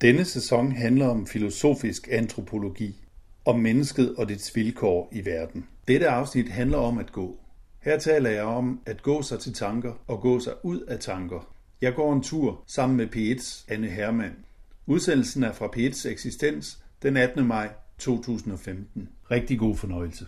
Denne sæson handler om filosofisk antropologi, om mennesket og dets vilkår i verden. Dette afsnit handler om at gå. Her taler jeg om at gå sig til tanker og gå sig ud af tanker. Jeg går en tur sammen med P1's Anne Hermann. Udsendelsen er fra P1's eksistens den 18. maj 2015. Rigtig god fornøjelse.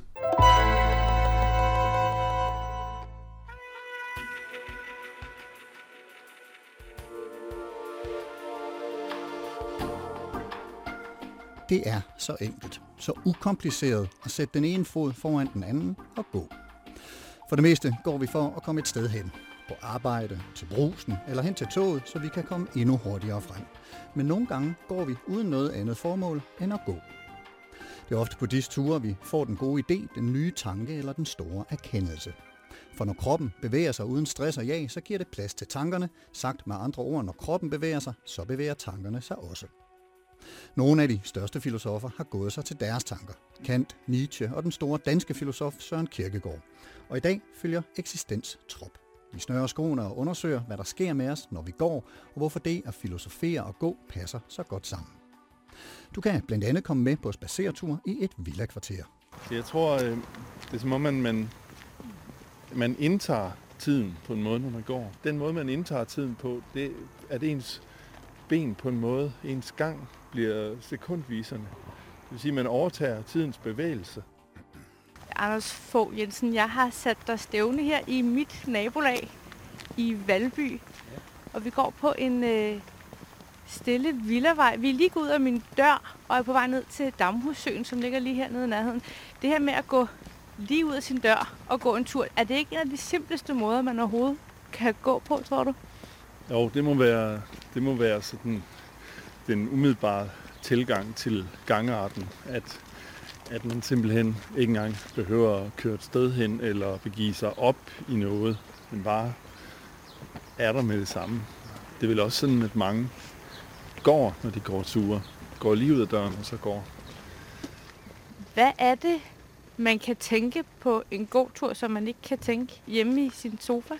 Det er så enkelt, så ukompliceret at sætte den ene fod foran den anden og gå. For det meste går vi for at komme et sted hen. På arbejde, til brusen eller hen til toget, så vi kan komme endnu hurtigere frem. Men nogle gange går vi uden noget andet formål end at gå. Det er ofte på disse ture, vi får den gode idé, den nye tanke eller den store erkendelse. For når kroppen bevæger sig uden stress og jag, så giver det plads til tankerne. Sagt med andre ord, når kroppen bevæger sig, så bevæger tankerne sig også. Nogle af de største filosofer har gået sig til deres tanker. Kant, Nietzsche og den store danske filosof Søren Kierkegaard. Og i dag følger eksistens trop. Vi snører skoene og undersøger, hvad der sker med os, når vi går, og hvorfor det at filosofere og gå passer så godt sammen. Du kan blandt andet komme med på spaceretur i et villa-kvarter. Jeg tror, øh, det er som om, man, man, man indtager tiden på en måde, når man går. Den måde, man indtager tiden på, det er, at ens ben på en måde, ens gang bliver sekundviserne. Det vil sige, at man overtager tidens bevægelse. Anders Fogh Jensen, jeg har sat dig stævne her i mit nabolag i Valby. Og vi går på en øh, stille villavej. Vi er lige gået ud af min dør og er på vej ned til Damhussøen, som ligger lige hernede i nærheden. Det her med at gå lige ud af sin dør og gå en tur, er det ikke en af de simpleste måder, man overhovedet kan gå på, tror du? Jo, det må være, det må være sådan den umiddelbare tilgang til gangarten, at, at man simpelthen ikke engang behøver at køre et sted hen eller begive sig op i noget, men bare er der med det samme. Det er vel også sådan, at mange går, når de går ture. Går lige ud af døren, og så går. Hvad er det, man kan tænke på en god tur, som man ikke kan tænke hjemme i sin sofa?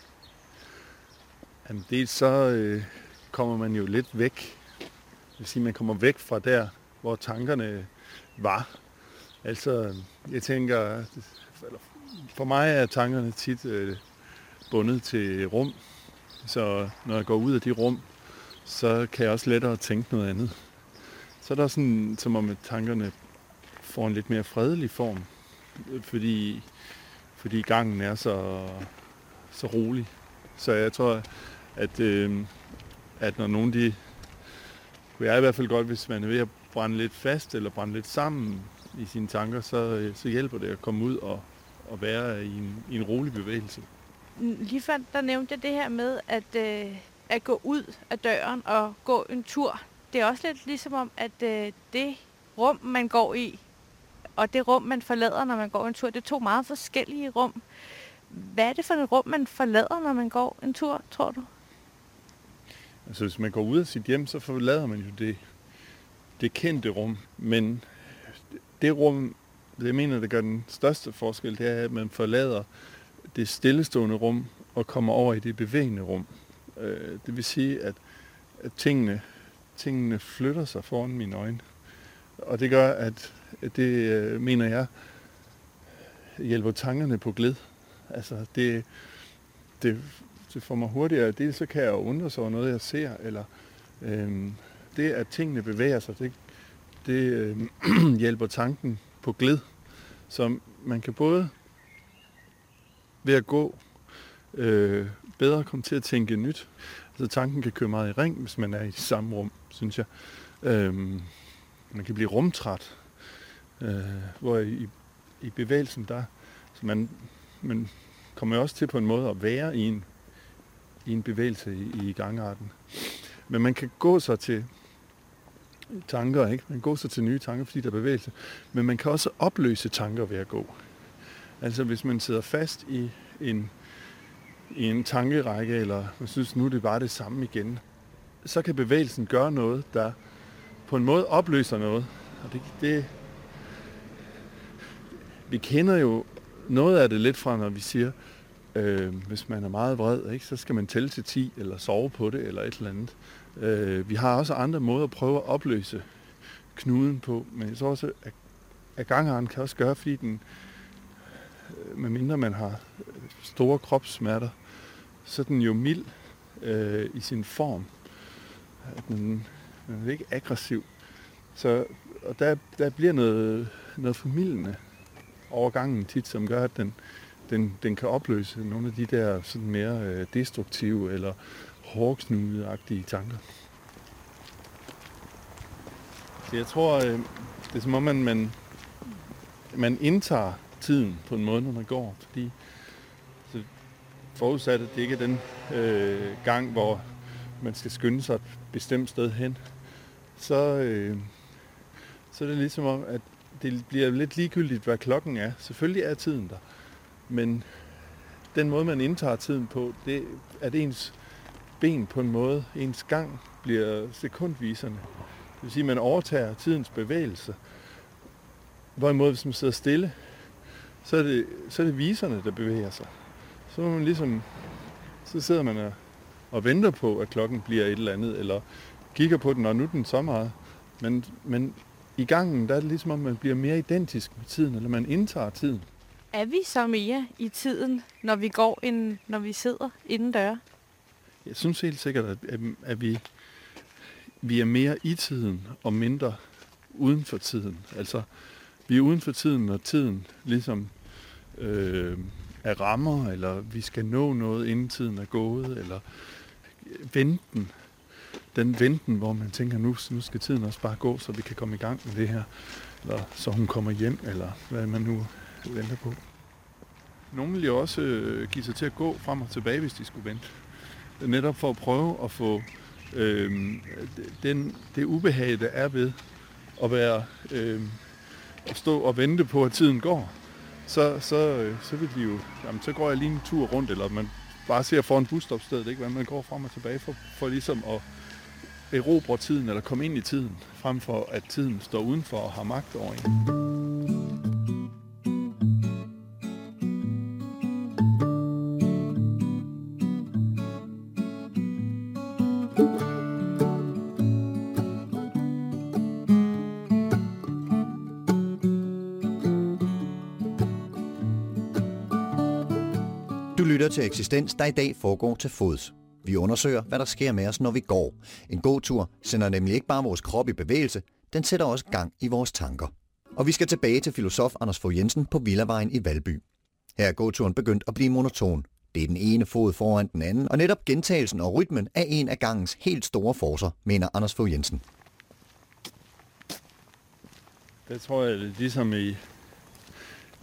Jamen, dels så øh, kommer man jo lidt væk. Det vil sige, man kommer væk fra der, hvor tankerne var. Altså, jeg tænker, for mig er tankerne tit øh, bundet til rum. Så når jeg går ud af de rum, så kan jeg også lettere tænke noget andet. Så er der sådan, som om tankerne får en lidt mere fredelig form, fordi, fordi gangen er så, så rolig. Så jeg tror, at, øh, at når nogen de... kunne jeg i hvert fald godt, hvis man er ved at brænde lidt fast eller brænde lidt sammen i sine tanker, så, øh, så hjælper det at komme ud og, og være i en, i en rolig bevægelse. Lige før, der nævnte jeg det her med, at, øh, at gå ud af døren og gå en tur. Det er også lidt ligesom om, at øh, det rum, man går i, og det rum, man forlader, når man går en tur, det er to meget forskellige rum. Hvad er det for et rum, man forlader, når man går en tur, tror du? Altså hvis man går ud af sit hjem, så forlader man jo det, det kendte rum. Men det rum, det jeg mener, det gør den største forskel, det er, at man forlader det stillestående rum og kommer over i det bevægende rum. Øh, det vil sige, at, at tingene, tingene flytter sig foran mine øjne. Og det gør, at det, øh, mener jeg, hjælper tankerne på glæd. Altså det, det, det får mig hurtigere. Dels så kan jeg undre sig over noget, jeg ser, eller øhm, det, at tingene bevæger sig, det, det øhm, hjælper tanken på glæd. Så man kan både ved at gå øh, bedre komme til at tænke nyt. Altså tanken kan køre meget i ring, hvis man er i samme rum, synes jeg. Øhm, man kan blive rumtræt, øh, hvor i, i bevægelsen der, så man, man kommer jo også til på en måde at være i en, i en bevægelse i, i gangarten. Men man kan gå sig til tanker, ikke? Man kan gå sig til nye tanker, fordi der er bevægelse. Men man kan også opløse tanker ved at gå. Altså hvis man sidder fast i en, i en tankerække, eller man synes, nu er det bare det samme igen, så kan bevægelsen gøre noget, der på en måde opløser noget. Og det, det, vi kender jo noget af det lidt fra, når vi siger, øh, hvis man er meget vred, ikke, så skal man tælle til 10, eller sove på det, eller et eller andet. Øh, vi har også andre måder at prøve at opløse knuden på, men jeg tror også, at, at gangaren kan også gøre, fordi den, øh, medmindre man har store kropssmerter, så er den jo mild øh, i sin form. Den, den er ikke aggressiv. Så og der, der bliver noget, noget formidlende over gangen tit, som gør, at den, den, den kan opløse nogle af de der sådan mere øh, destruktive eller hårdknudeagtige tanker. Så jeg tror, øh, det er som om, man, man, man indtager tiden på en måde, når man går, fordi så forudsat, at det ikke er den øh, gang, hvor man skal skynde sig et bestemt sted hen, så, øh, så er det ligesom om, at det bliver lidt ligegyldigt, hvad klokken er. Selvfølgelig er tiden der, men den måde, man indtager tiden på, det er det ens ben på en måde, ens gang bliver sekundviserne. Det vil sige, at man overtager tidens bevægelse. Hvorimod, hvis man sidder stille, så er det, så er det viserne, der bevæger sig. Så man ligesom, så sidder man og, og venter på, at klokken bliver et eller andet, eller kigger på den, og nu er den så meget. Men, men i gangen, der er det ligesom, at man bliver mere identisk med tiden, eller man indtager tiden. Er vi så mere i tiden, når vi går, end når vi sidder inden døre? Jeg synes helt sikkert, at, at vi, vi er mere i tiden og mindre uden for tiden. Altså, vi er uden for tiden, når tiden ligesom øh, er rammer, eller vi skal nå noget, inden tiden er gået, eller øh, venten den venten, hvor man tænker, nu, nu skal tiden også bare gå, så vi kan komme i gang med det her. Eller så hun kommer hjem, eller hvad man nu venter på. Nogle ville jo også øh, give sig til at gå frem og tilbage, hvis de skulle vente. Netop for at prøve at få øh, den, det ubehag, der er ved at være øh, at stå og vente på, at tiden går. Så, så, øh, så vil de jo, jamen, så går jeg lige en tur rundt, eller man bare ser foran busstopstedet, ikke? Man går frem og tilbage for, for ligesom at erobre tiden eller komme ind i tiden, frem for at tiden står udenfor og har magt over en. Eksistens, der i dag foregår til fods. Vi undersøger, hvad der sker med os, når vi går. En god tur sender nemlig ikke bare vores krop i bevægelse, den sætter også gang i vores tanker. Og vi skal tilbage til filosof Anders Fogh Jensen på Villavejen i Valby. Her er gåturen begyndt at blive monoton. Det er den ene fod foran den anden, og netop gentagelsen og rytmen er en af gangens helt store forser, mener Anders Fogh Jensen. Det tror jeg, ligesom i,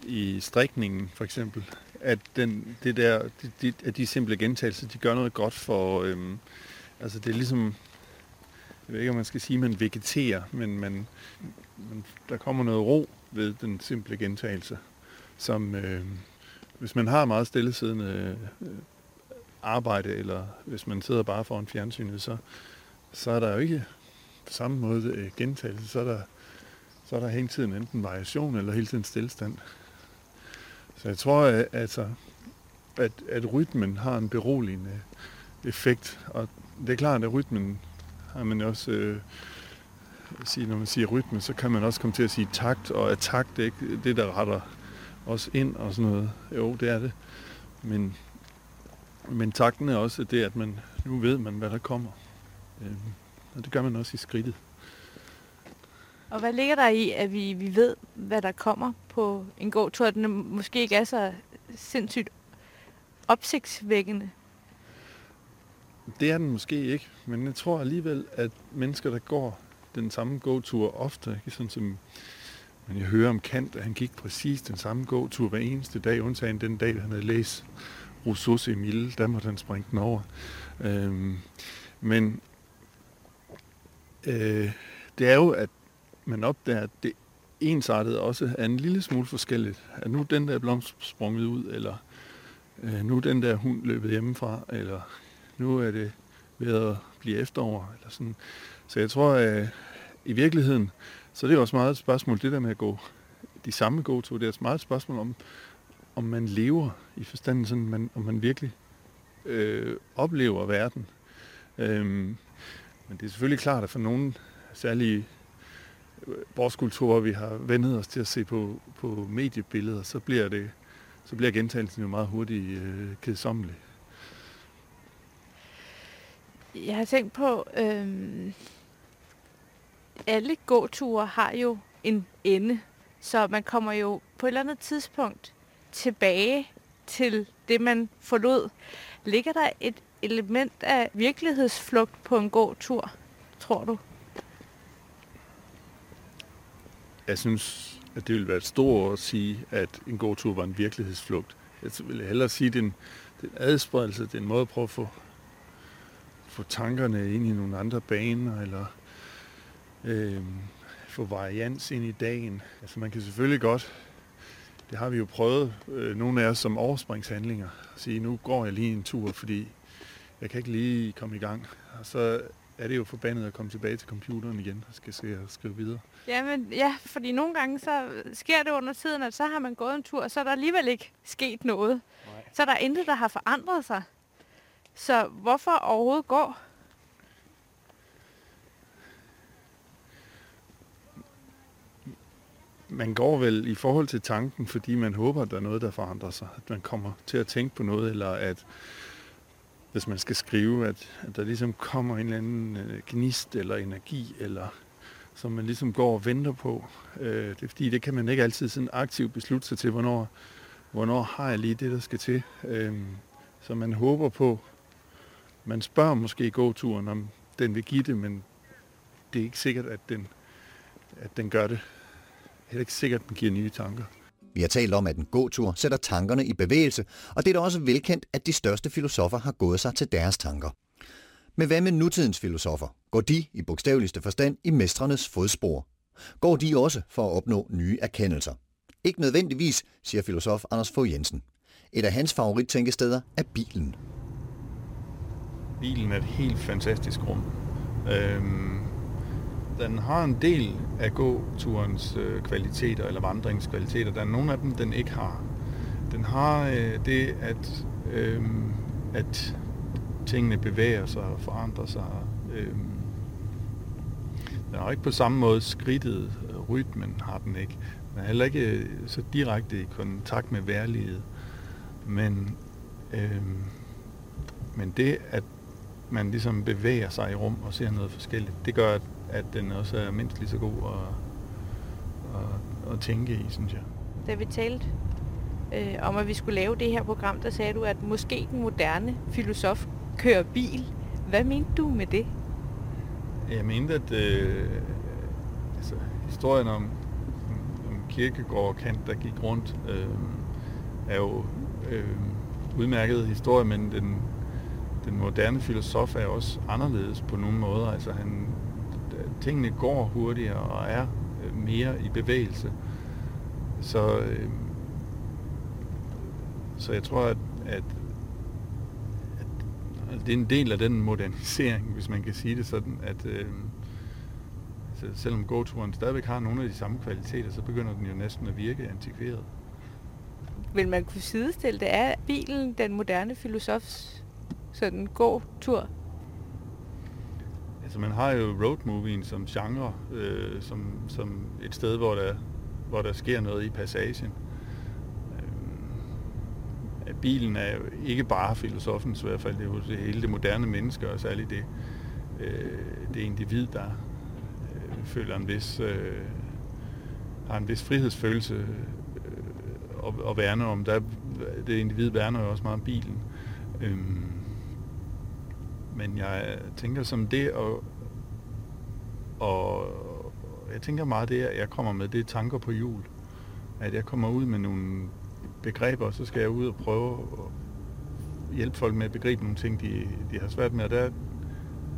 i strikningen for eksempel, at den, det der, de, de, at de simple gentagelser, de gør noget godt for, øhm, altså det er ligesom, jeg ved ikke, om man skal sige, at man vegeterer, men man, man, der kommer noget ro ved den simple gentagelse, som øh, hvis man har meget stillesiddende øh, arbejde, eller hvis man sidder bare foran fjernsynet, så, så er der jo ikke på samme måde øh, gentagelse, så er der, så er der hele tiden enten variation eller hele tiden stillestand. Så jeg tror, at, altså, at, at rytmen har en beroligende effekt. Og det er klart, at rytmen har man også... Øh, sige, når man siger rytme, så kan man også komme til at sige takt, og at takt det er ikke det, der retter os ind og sådan noget. Jo, det er det. Men, men takten er også det, at man nu ved man, hvad der kommer. Øh, og det gør man også i skridtet. Og hvad ligger der i, at vi, vi ved, hvad der kommer på en gåtur, tur? den måske ikke er så sindssygt opsigtsvækkende? Det er den måske ikke, men jeg tror alligevel, at mennesker, der går den samme gåtur ofte, ikke? sådan som men jeg hører om Kant, at han gik præcis den samme gåtur hver eneste dag, undtagen den dag, han havde læst Rousseau's Emile, der måtte han springe den over. Øhm, men øh, det er jo, at man opdager, at det ensartet også er en lille smule forskelligt. At nu den der blomst sprunget ud, eller øh, nu den der hund løbet hjemmefra, eller nu er det ved at blive efterår, eller sådan. Så jeg tror, at øh, i virkeligheden, så det er også meget et spørgsmål, det der med at gå de samme gåture, det er også meget et spørgsmål om, om man lever i forstanden, sådan, man, om man virkelig øh, oplever verden. Øhm, Men det er selvfølgelig klart, at for nogle særlige vores kultur, hvor vi har vendet os til at se på, på mediebilleder, så bliver det så bliver gentagelsen jo meget hurtigt øh, kedsommelig. Jeg har tænkt på, øh, alle gåture har jo en ende, så man kommer jo på et eller andet tidspunkt tilbage til det, man forlod. Ligger der et element af virkelighedsflugt på en gåtur, tror du? Jeg synes, at det ville være et stort at sige, at en god tur var en virkelighedsflugt. Jeg vil hellere sige, at det er en, det er en adspredelse, det er en måde at prøve at få, få tankerne ind i nogle andre baner, eller øh, få varians ind i dagen. Altså man kan selvfølgelig godt, det har vi jo prøvet, øh, nogle af os som overspringshandlinger, at sige, nu går jeg lige en tur, fordi jeg kan ikke lige komme i gang. Og så er det jo forbandet at komme tilbage til computeren igen og skal, skal skrive videre. Jamen, ja, fordi nogle gange så sker det under tiden, at så har man gået en tur, og så er der alligevel ikke sket noget. Nej. Så er der intet, der har forandret sig. Så hvorfor overhovedet gå? man går vel i forhold til tanken, fordi man håber, at der er noget, der forandrer sig. At man kommer til at tænke på noget, eller at hvis man skal skrive, at, at der ligesom kommer en eller anden øh, gnist eller energi, eller som man ligesom går og venter på. Øh, det er fordi, det kan man ikke altid sådan aktivt beslutte sig til, hvornår, hvornår har jeg lige det, der skal til. Øh, så man håber på, man spørger måske gåturen, om den vil give det, men det er ikke sikkert, at den, at den gør det heller ikke sikkert, at den giver nye tanker. Vi har talt om, at en gåtur sætter tankerne i bevægelse, og det er da også velkendt, at de største filosofer har gået sig til deres tanker. Men hvad med nutidens filosofer? Går de i bogstaveligste forstand i mestrenes fodspor? Går de også for at opnå nye erkendelser? Ikke nødvendigvis, siger filosof Anders Fogh Jensen. Et af hans favorittænkesteder er bilen. Bilen er et helt fantastisk rum. Øhm, den har en del af gåturens øh, kvaliteter, eller vandringskvaliteter. Der er nogle af dem, den ikke har. Den har øh, det, at, øh, at tingene bevæger sig og forandrer sig. Øh, den har ikke på samme måde skridtet. Øh, rytmen har den ikke. Den er heller ikke øh, så direkte i kontakt med værlighed. Men, øh, men det, at man ligesom bevæger sig i rum og ser noget forskelligt, det gør, at at den også er mindst lige så god at, at, at tænke i, synes jeg. Da vi talte øh, om, at vi skulle lave det her program, der sagde du, at måske den moderne filosof kører bil. Hvad mente du med det? Jeg mente, at øh, altså, historien om, om Kirkegård og Kant, der gik rundt, øh, er jo øh, udmærket historie, men den, den moderne filosof er også anderledes på nogle måder. Altså han, tingene går hurtigere og er øh, mere i bevægelse. Så, øh, så jeg tror, at, at, at det er en del af den modernisering, hvis man kan sige det sådan, at øh, så selvom gåturen stadigvæk har nogle af de samme kvaliteter, så begynder den jo næsten at virke antikveret. Vil man kunne sidestille det? Er bilen den moderne filosofs sådan gåtur? Altså man har jo road movien som genre, øh, som, som et sted, hvor der, hvor der sker noget i passagen. Øh, bilen er jo ikke bare filosofens i hvert fald, det er jo det hele det moderne menneske, og særligt det, øh, det individ, der øh, føler en vis, øh, har en vis frihedsfølelse øh, og, og værner om. Der, det individ værner jo også meget om bilen. Øh, men jeg tænker som det, og, og jeg tænker meget det, at jeg kommer med, det tanker på jul. At jeg kommer ud med nogle begreber, og så skal jeg ud og prøve at hjælpe folk med at begribe nogle ting, de, de har svært med. Og der,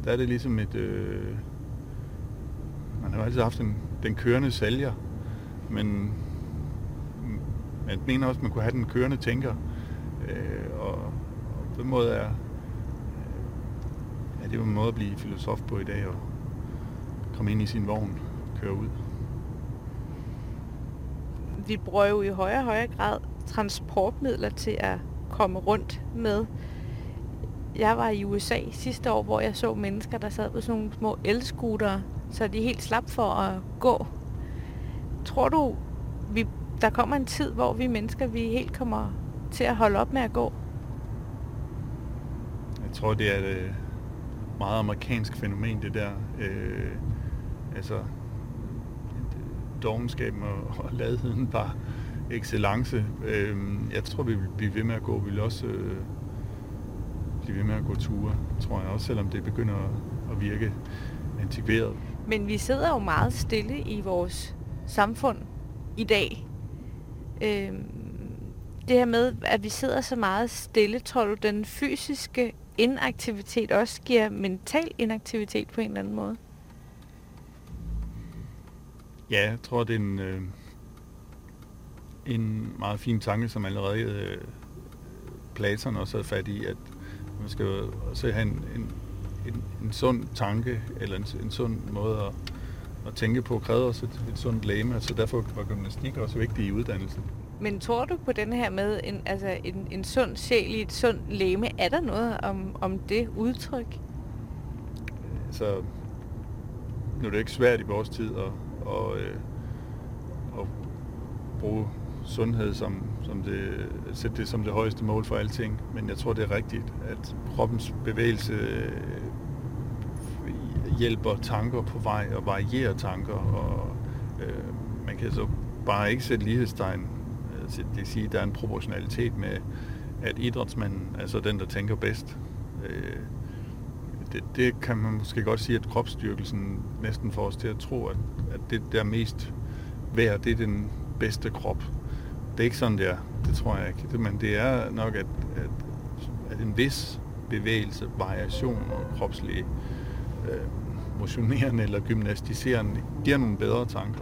der er det ligesom et... Øh, man har jo altid haft den, den kørende sælger, men man mener også, at man kunne have den kørende tænker. Øh, og, og på den måde er, det er jo en måde at blive filosof på i dag, og komme ind i sin vogn og køre ud. Vi bruger jo i højere og højere grad transportmidler til at komme rundt med. jeg var i USA sidste år, hvor jeg så mennesker, der sad på sådan nogle små elskutere, så de helt slap for at gå. Tror du, vi, der kommer en tid, hvor vi mennesker, vi helt kommer til at holde op med at gå? Jeg tror, det er øh, meget amerikansk fænomen, det der. Øh, altså, dogenskaben og, og ladheden bare excellence. Øh, jeg tror, vi vil blive ved med at gå. Vi vil også øh, blive ved med at gå ture, tror jeg også, selvom det begynder at virke antikveret. Men vi sidder jo meget stille i vores samfund i dag. Øh, det her med, at vi sidder så meget stille, tror du, den fysiske inaktivitet også giver mental inaktivitet på en eller anden måde? Ja, jeg tror, det er en, øh, en meget fin tanke, som allerede øh, Platon også havde fat i, at man skal jo også have en, en, en, en sund tanke, eller en, en sund måde at, at tænke på, kræver også et, et sundt læme, så derfor var gymnastik også vigtig i uddannelsen. Men tror du på den her med en, altså en, en sund sjæl i et sundt læme? Er der noget om, om det udtryk? Så nu er det ikke svært i vores tid at, at, øh, at bruge sundhed som, som det, sætte det som det højeste mål for alting. Men jeg tror, det er rigtigt, at kroppens bevægelse øh, hjælper tanker på vej og varierer tanker. Og øh, man kan så bare ikke sætte lighedstegn det vil sige, at der er en proportionalitet med, at idrætsmanden er så den, der tænker bedst. Øh, det, det kan man måske godt sige, at kropsstyrkelsen næsten får os til at tro, at, at det der er mest værd, det er den bedste krop. Det er ikke sådan, det er. Det tror jeg ikke. Men det er nok, at, at, at en vis bevægelse, variation og kropslig øh, motionerende eller gymnastiserende giver nogle bedre tanker.